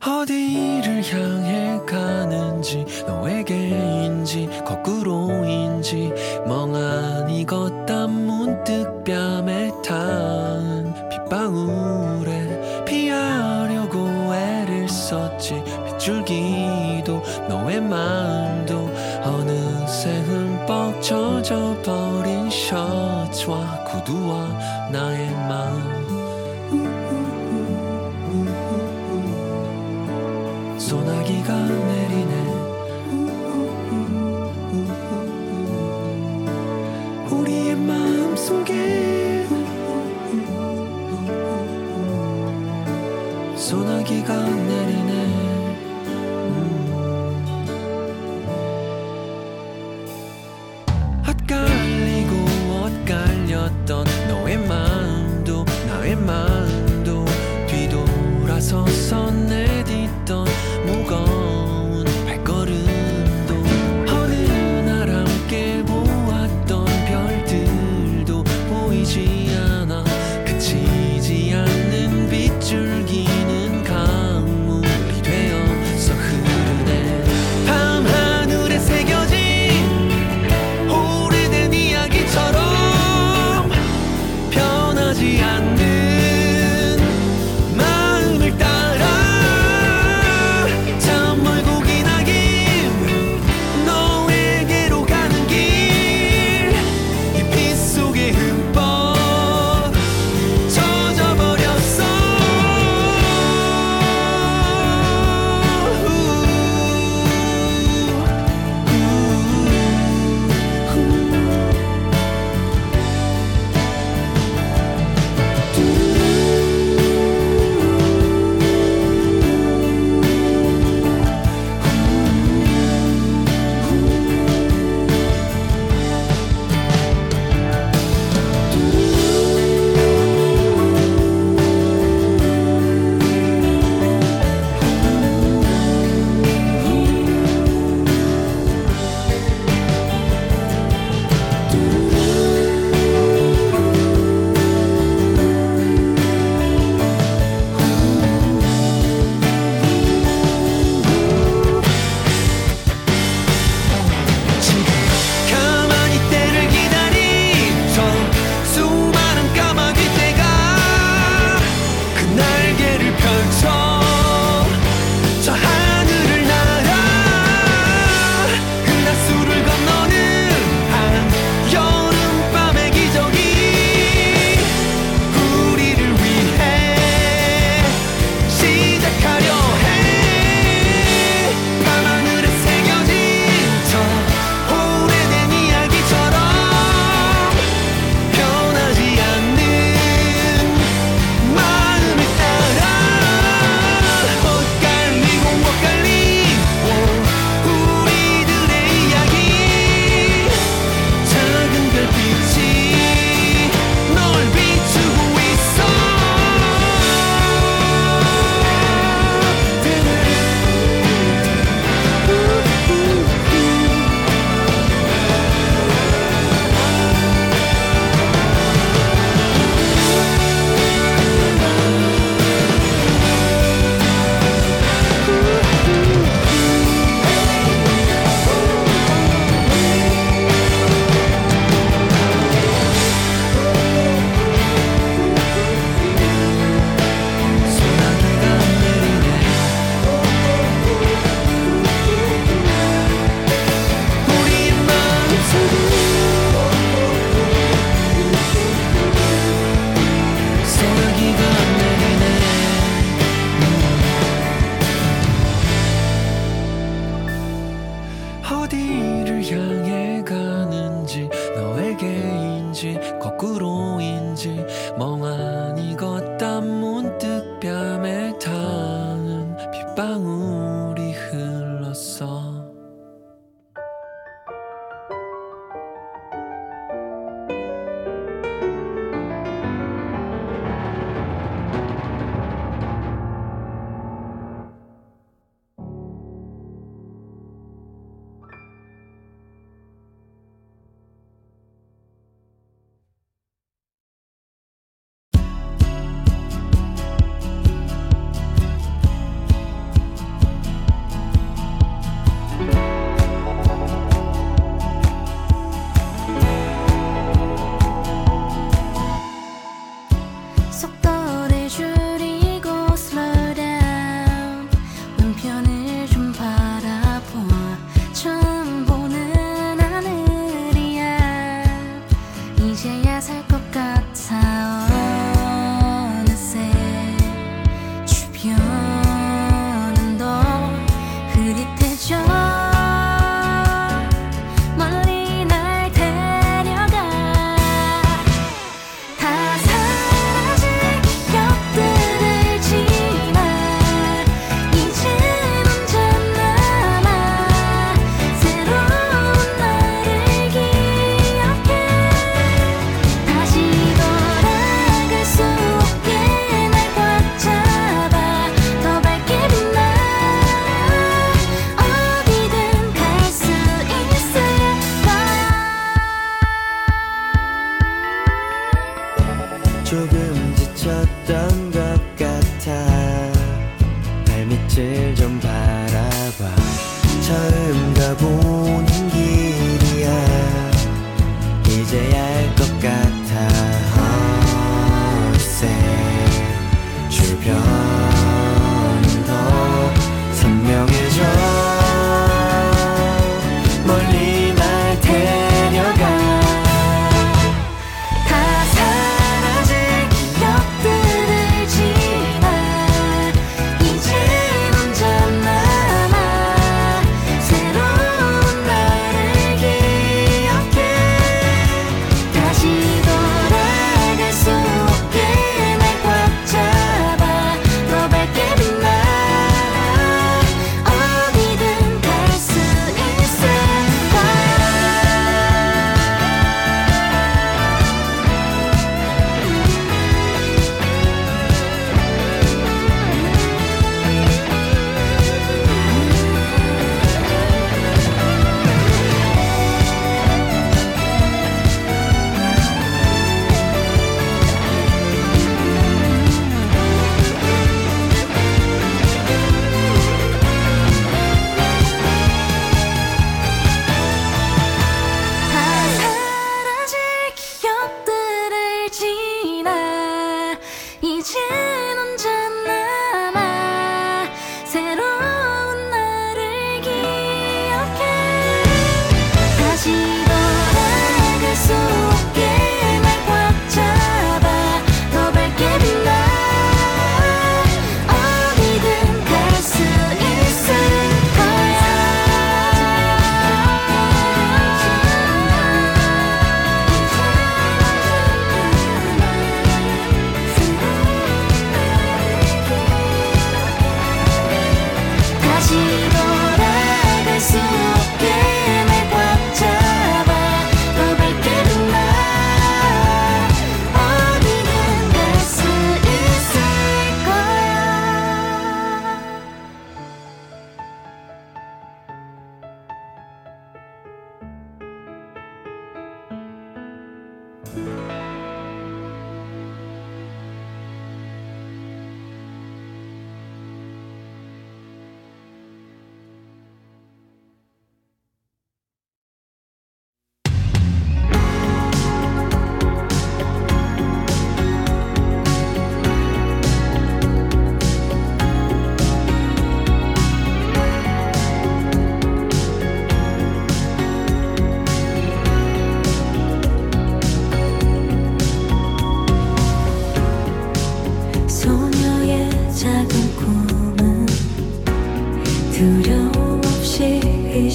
어디를 향해 가는지 너에게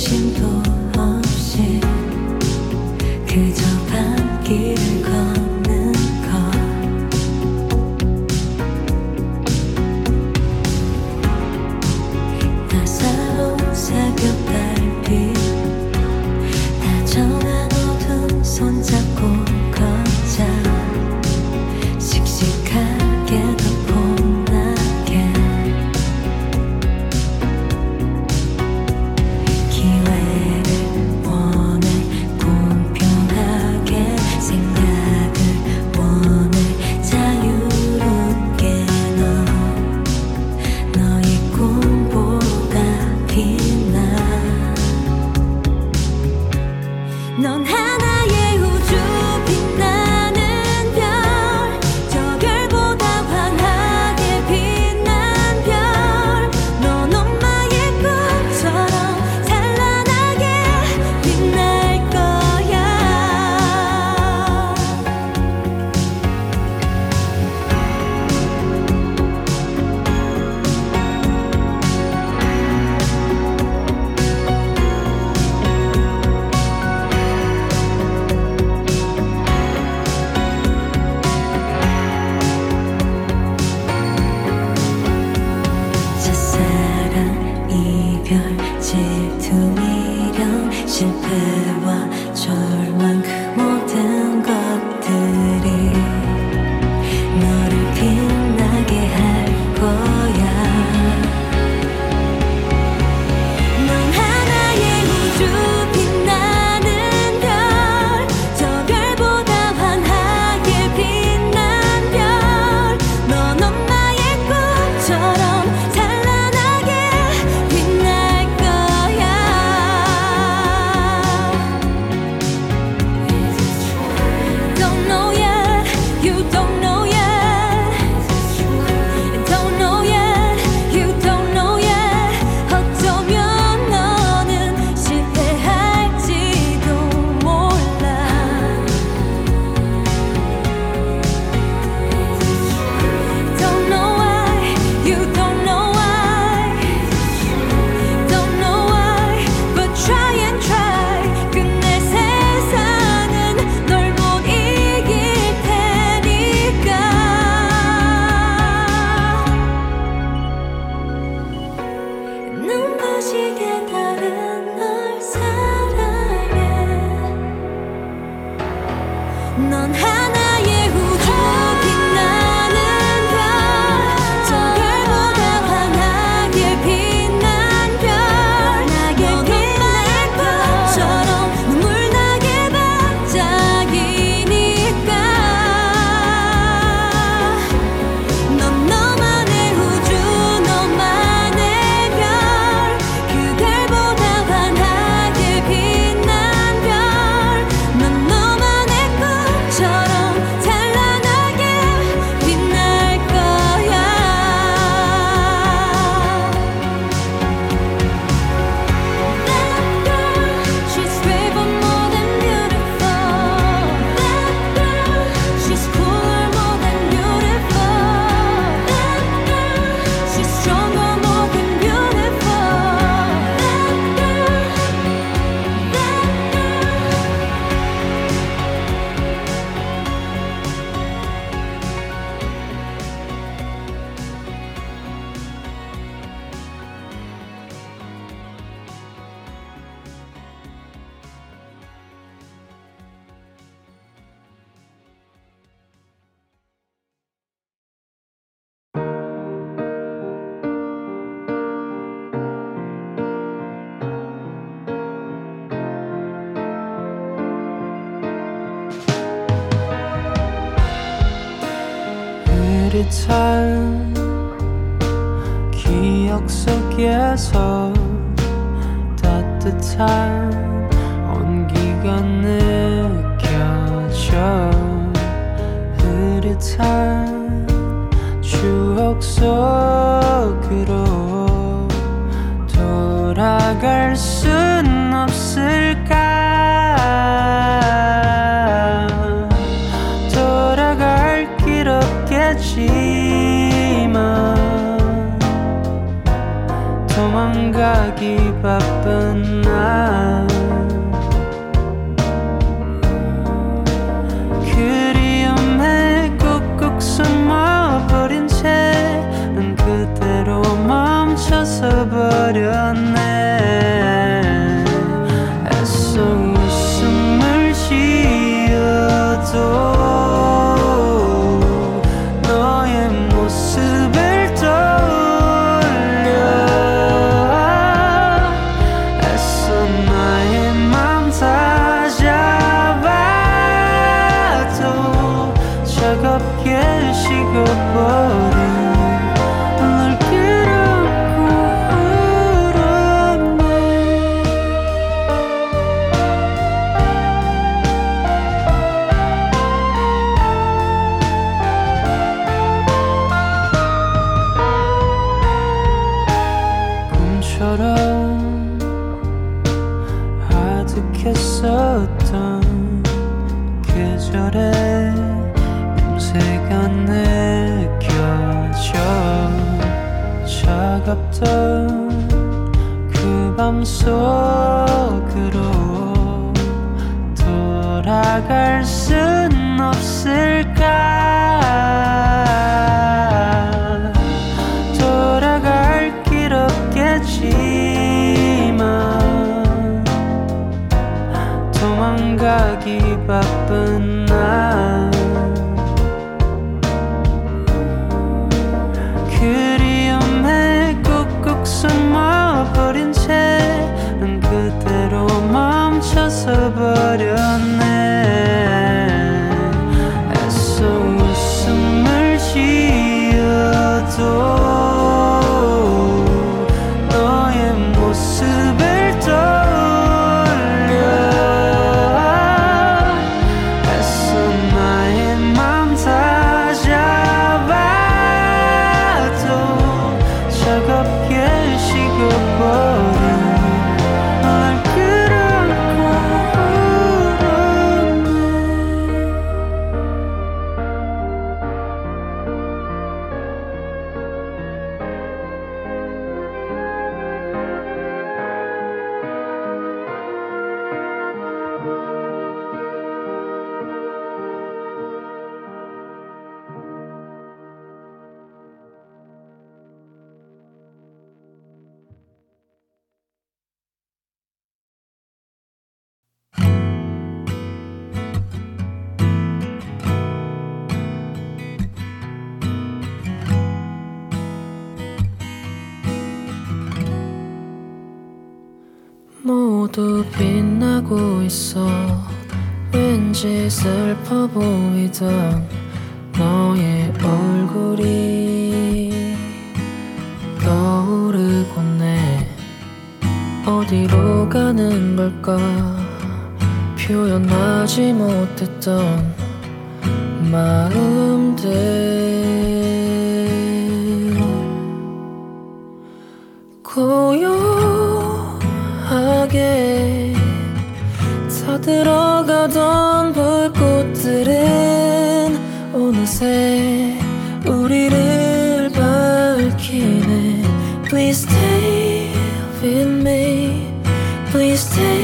것처 모두 빛나고 있어. 왠지 슬퍼 보이던 너의 얼굴이 떠오르고 내 어디로 가는 걸까? 표현하지 못했던 마음들. 고요 하게 서들어가던 불꽃들은 어느새 우리를 밝히네 Please stay with me Please stay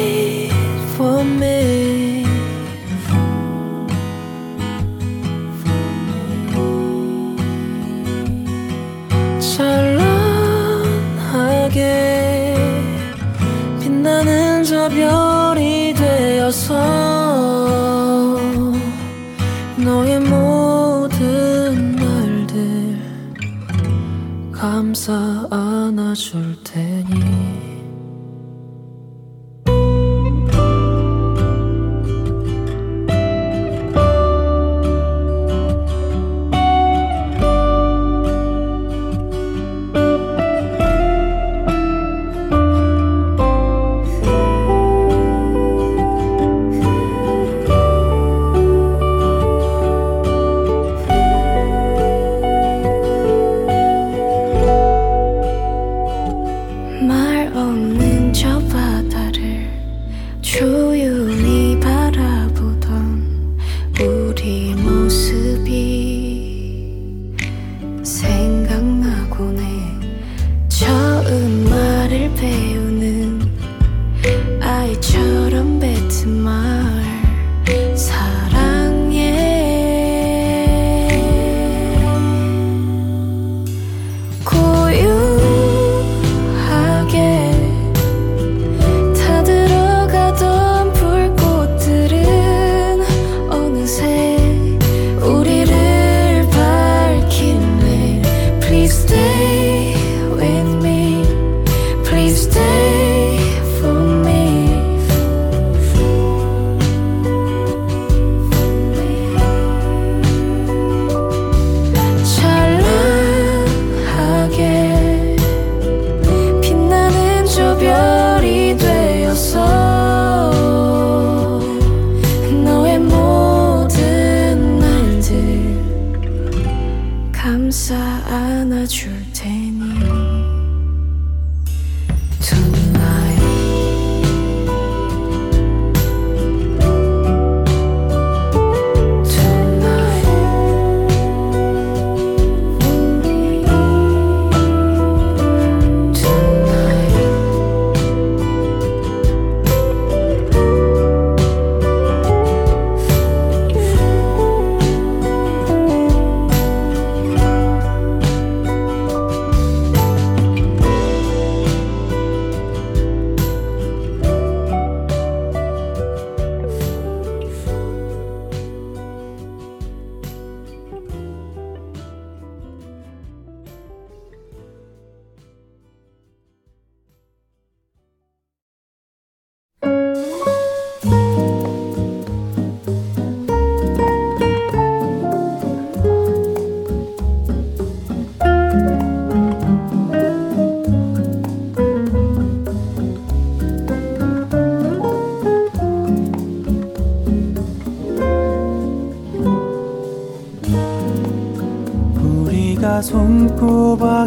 감싸 안아줄 테니.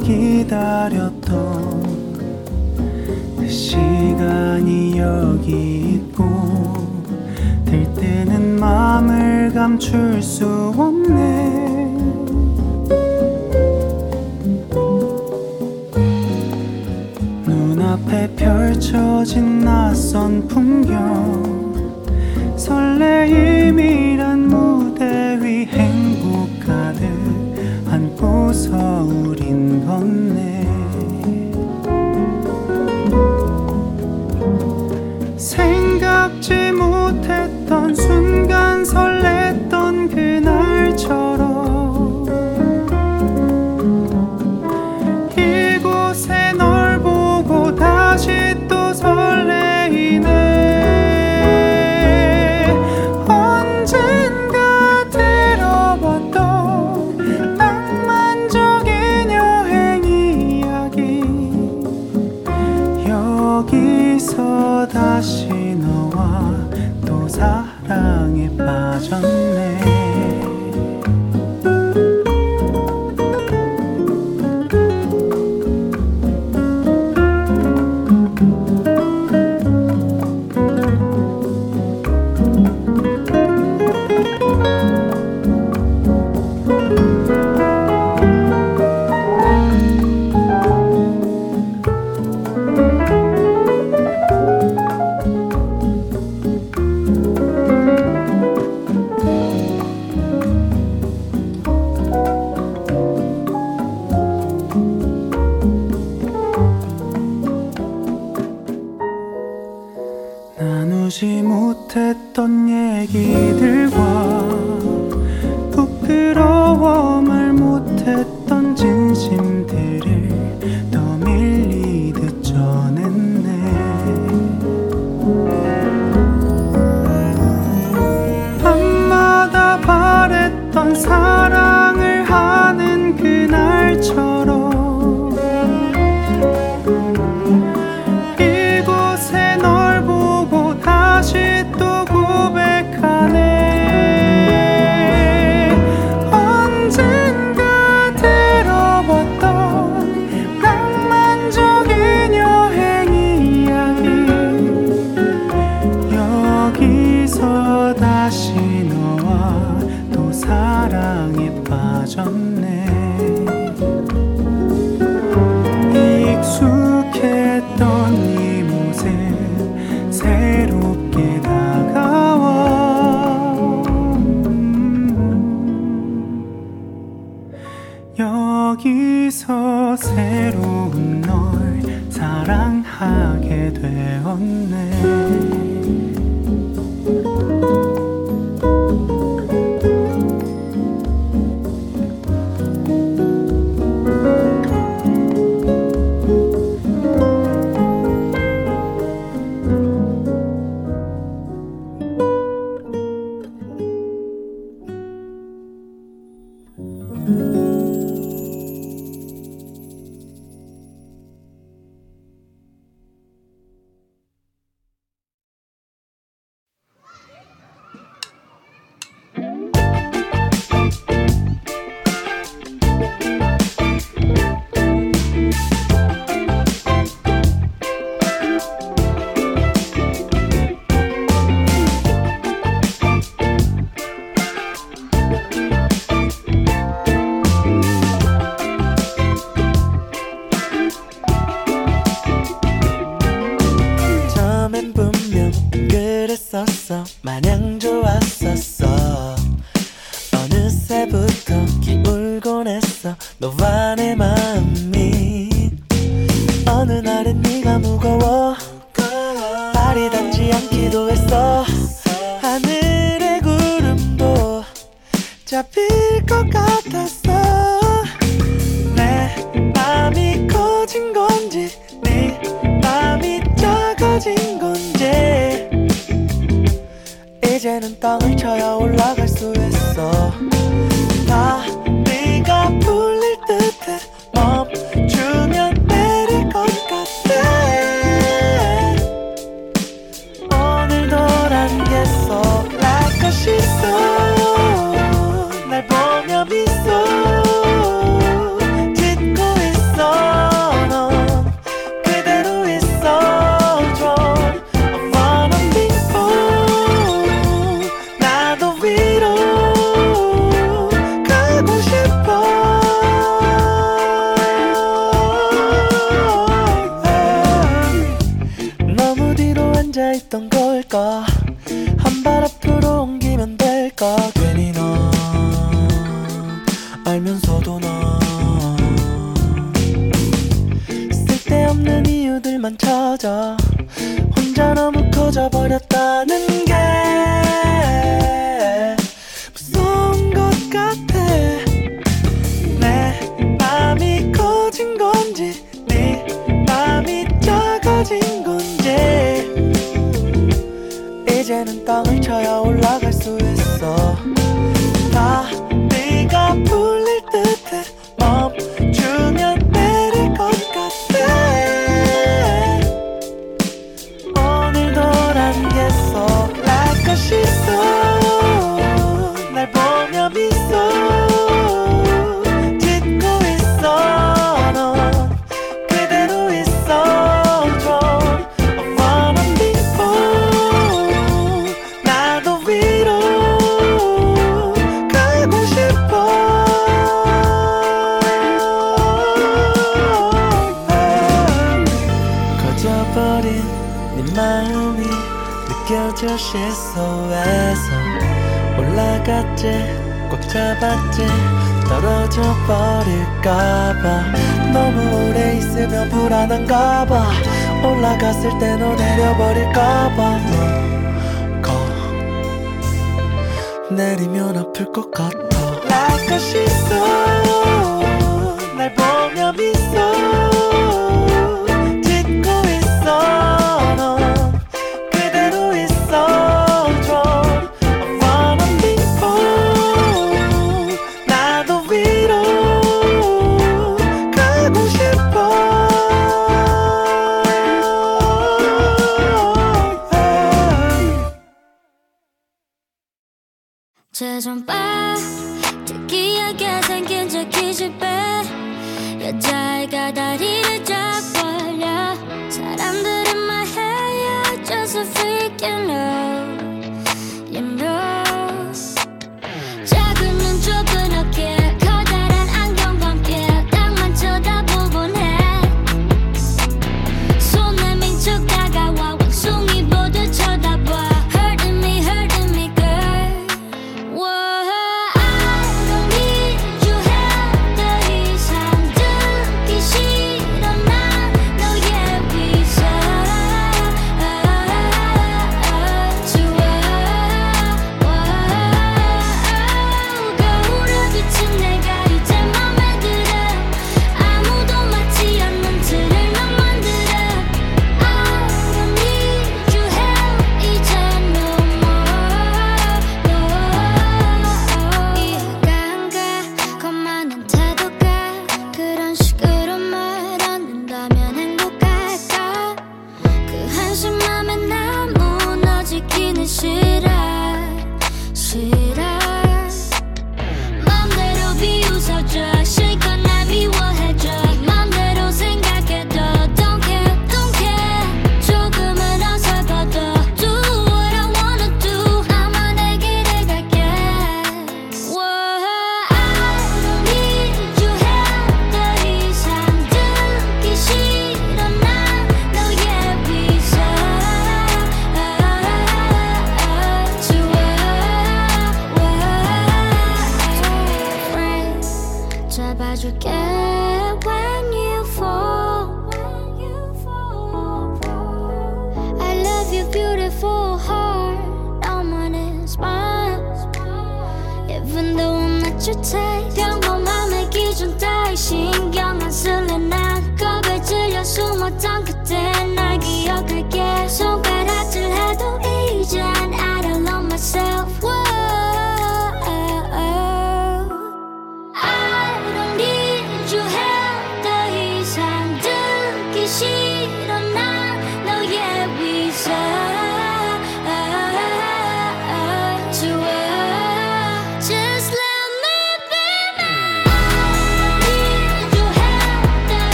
walking. 될까봐. 너무 오래 있으면 불안한가봐. 올라갔을 때널 내려버릴까봐. 너가 내리면 아플 것 같아. Like 날 보며 미소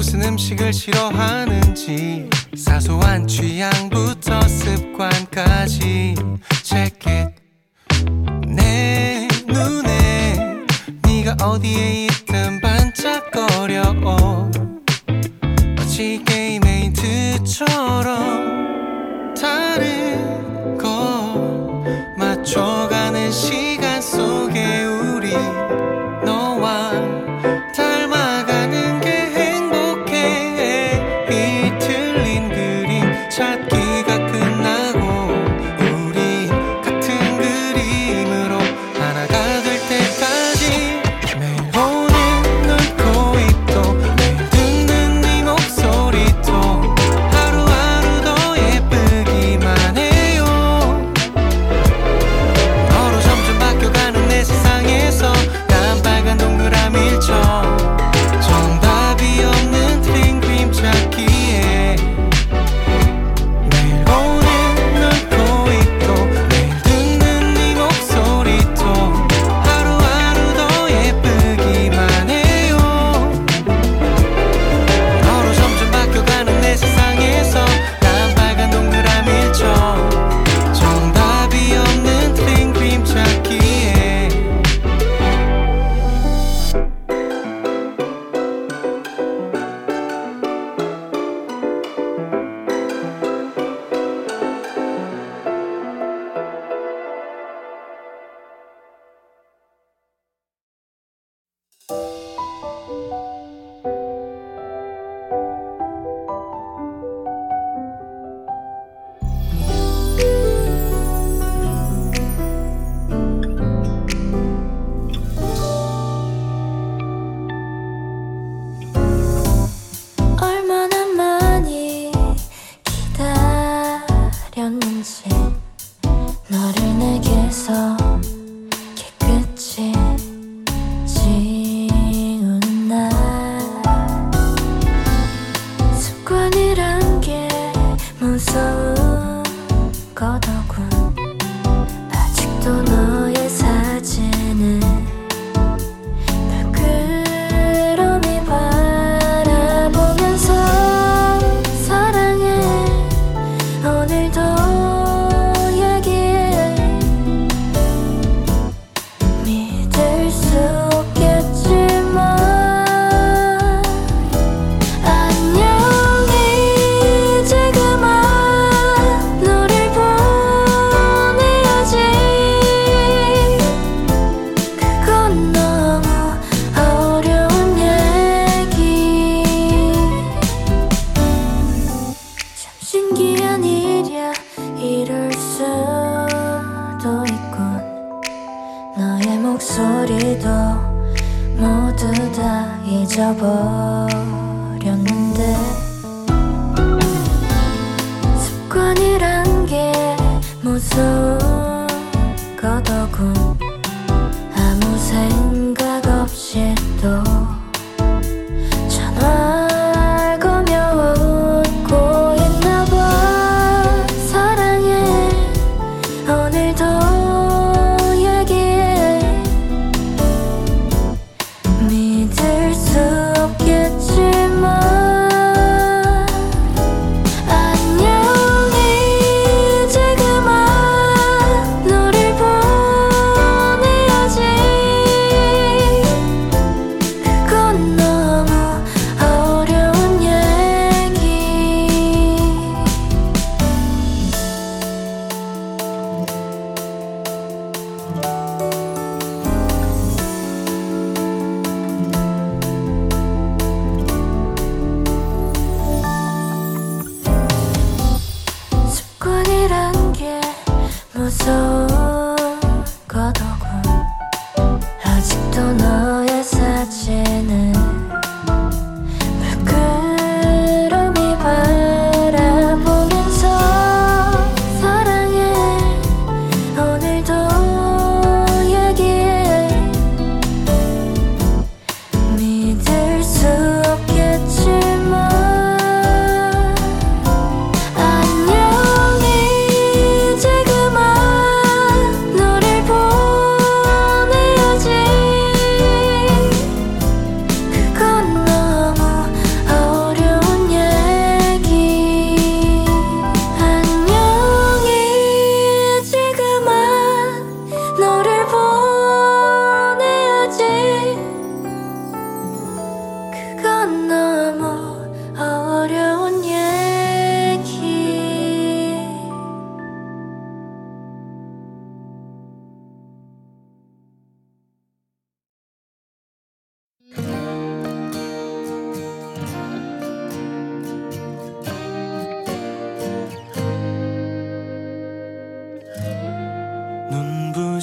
무슨 음식을 싫어하는지 사소한 취향부터 습관까지 Check it 내 눈에 네가 어디에 있든 반짝거려. 어찌 게임의 힌트처럼 다른 거 맞춰가는 시간.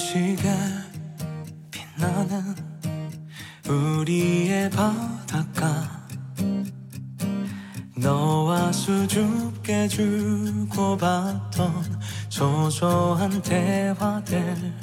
수시가 빛나는 우리의 바닷가. 너와 수줍게 주고받던 소소한 대화들.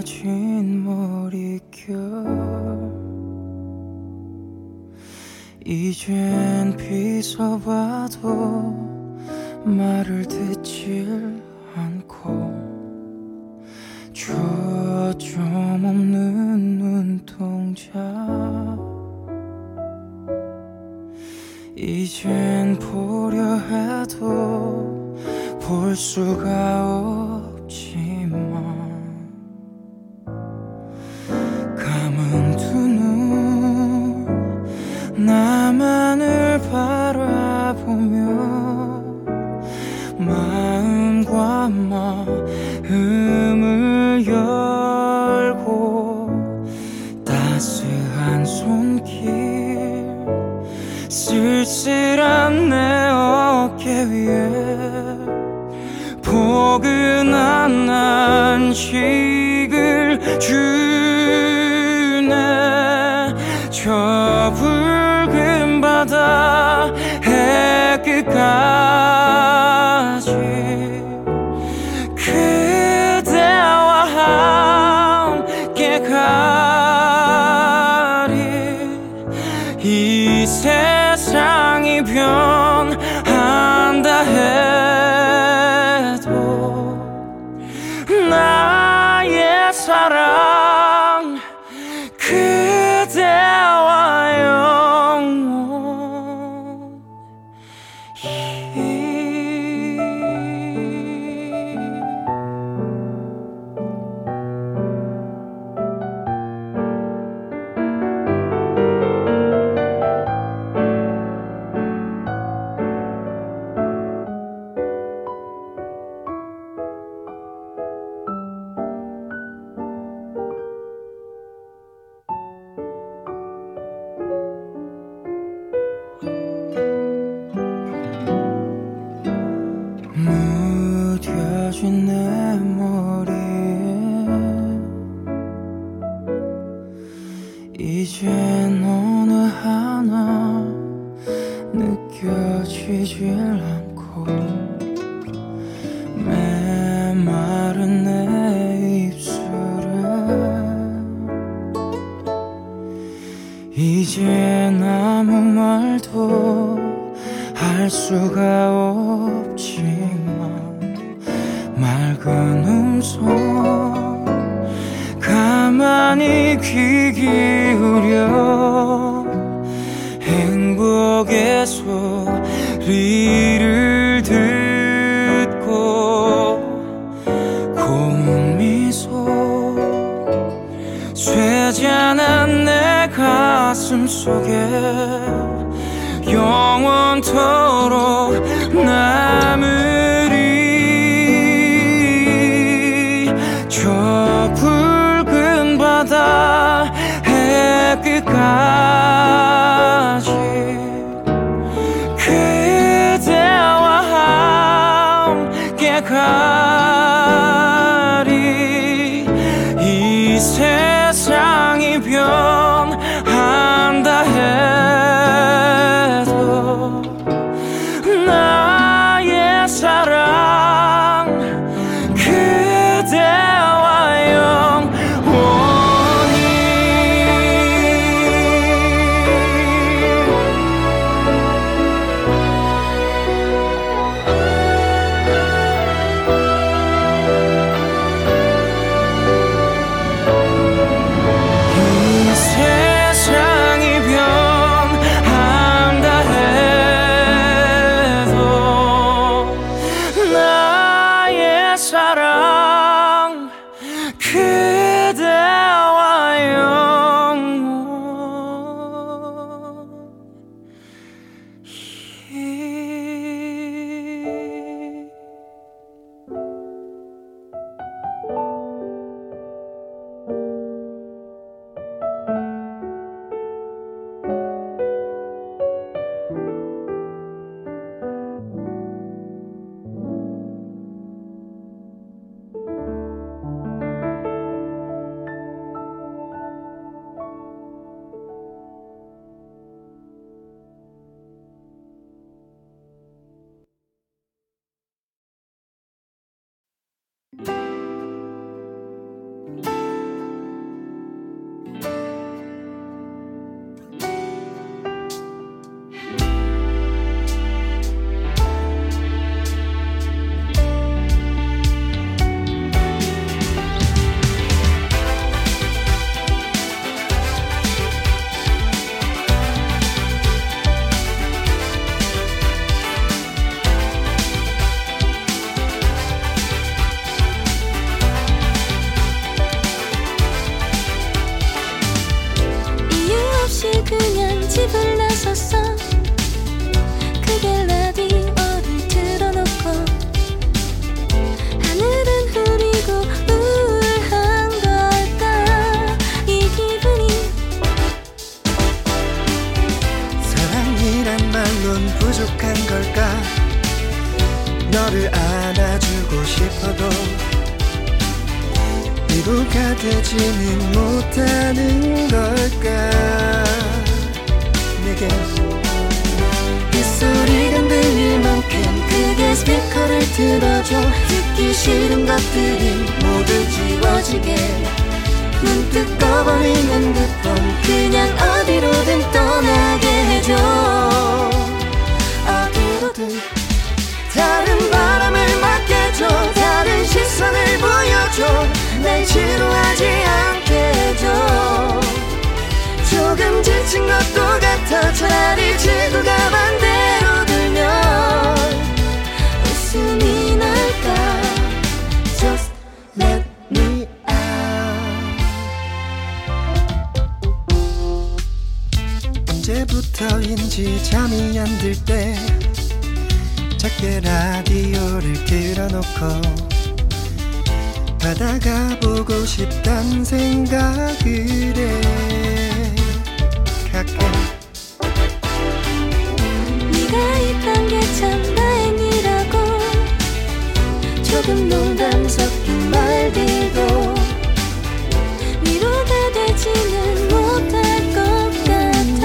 길어진 머릿결. 이젠 비서봐도 말을 듣질 그냥 집을 나섰어. 크게 라디오를 틀어놓고 하늘은 흐리고 우울한 걸까? 이 기분이 사랑이란 말론 부족한 걸까? 너를 안아주고 싶어도 위로가 되지는 못하는 걸까 빗소리가 들릴 만큼 크게 스피커를 틀어줘. 듣기 싫은 것들이 모두 지워지게. 문득 꺼버린 핸드폰 그냥 어디로든 떠나게 해줘. 어디로든 다른 바람을 맡겨줘. 다른 시선을 보여줘. 날 지루하지 않게 해줘 조금 지친 것도 같아. 차라리 지구 가 반대로 돌면 웃음이 날까? Just let me out. 언제부터인지 잠이 안 들 때 작게 라디오를 틀어놓고 바다가 보고 싶단 생각을 해 조금 농담 말들도 위로가 되지는 못할 것 같아.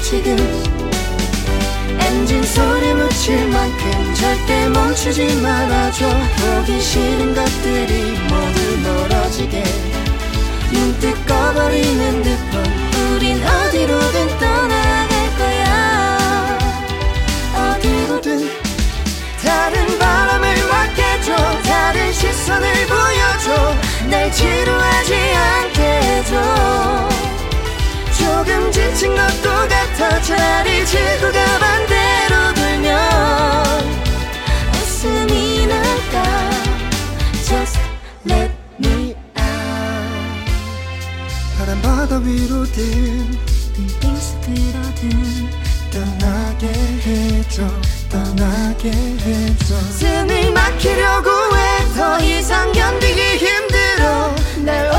지금 엔진 소리 묻힐 만큼 절대 멈추지 말아줘. 보기 싫은 것들이 모두 멀어지게. 문득 꺼버린 핸드폰 우린 어디로든 떠나 다른 바람을 맡겨줘. 다른 시선을 보여줘. 날 지루하지 않게 해줘. 조금 지친 것도 같아. 차라리 지구가 반대로 돌면 웃음이 날까? Just let me out. 파란 바다 위로든 빙스들어든 떠나게 해줘 떠나게 해줘. 숨이 막히려고 해 더 이상 견디기 힘들어. 날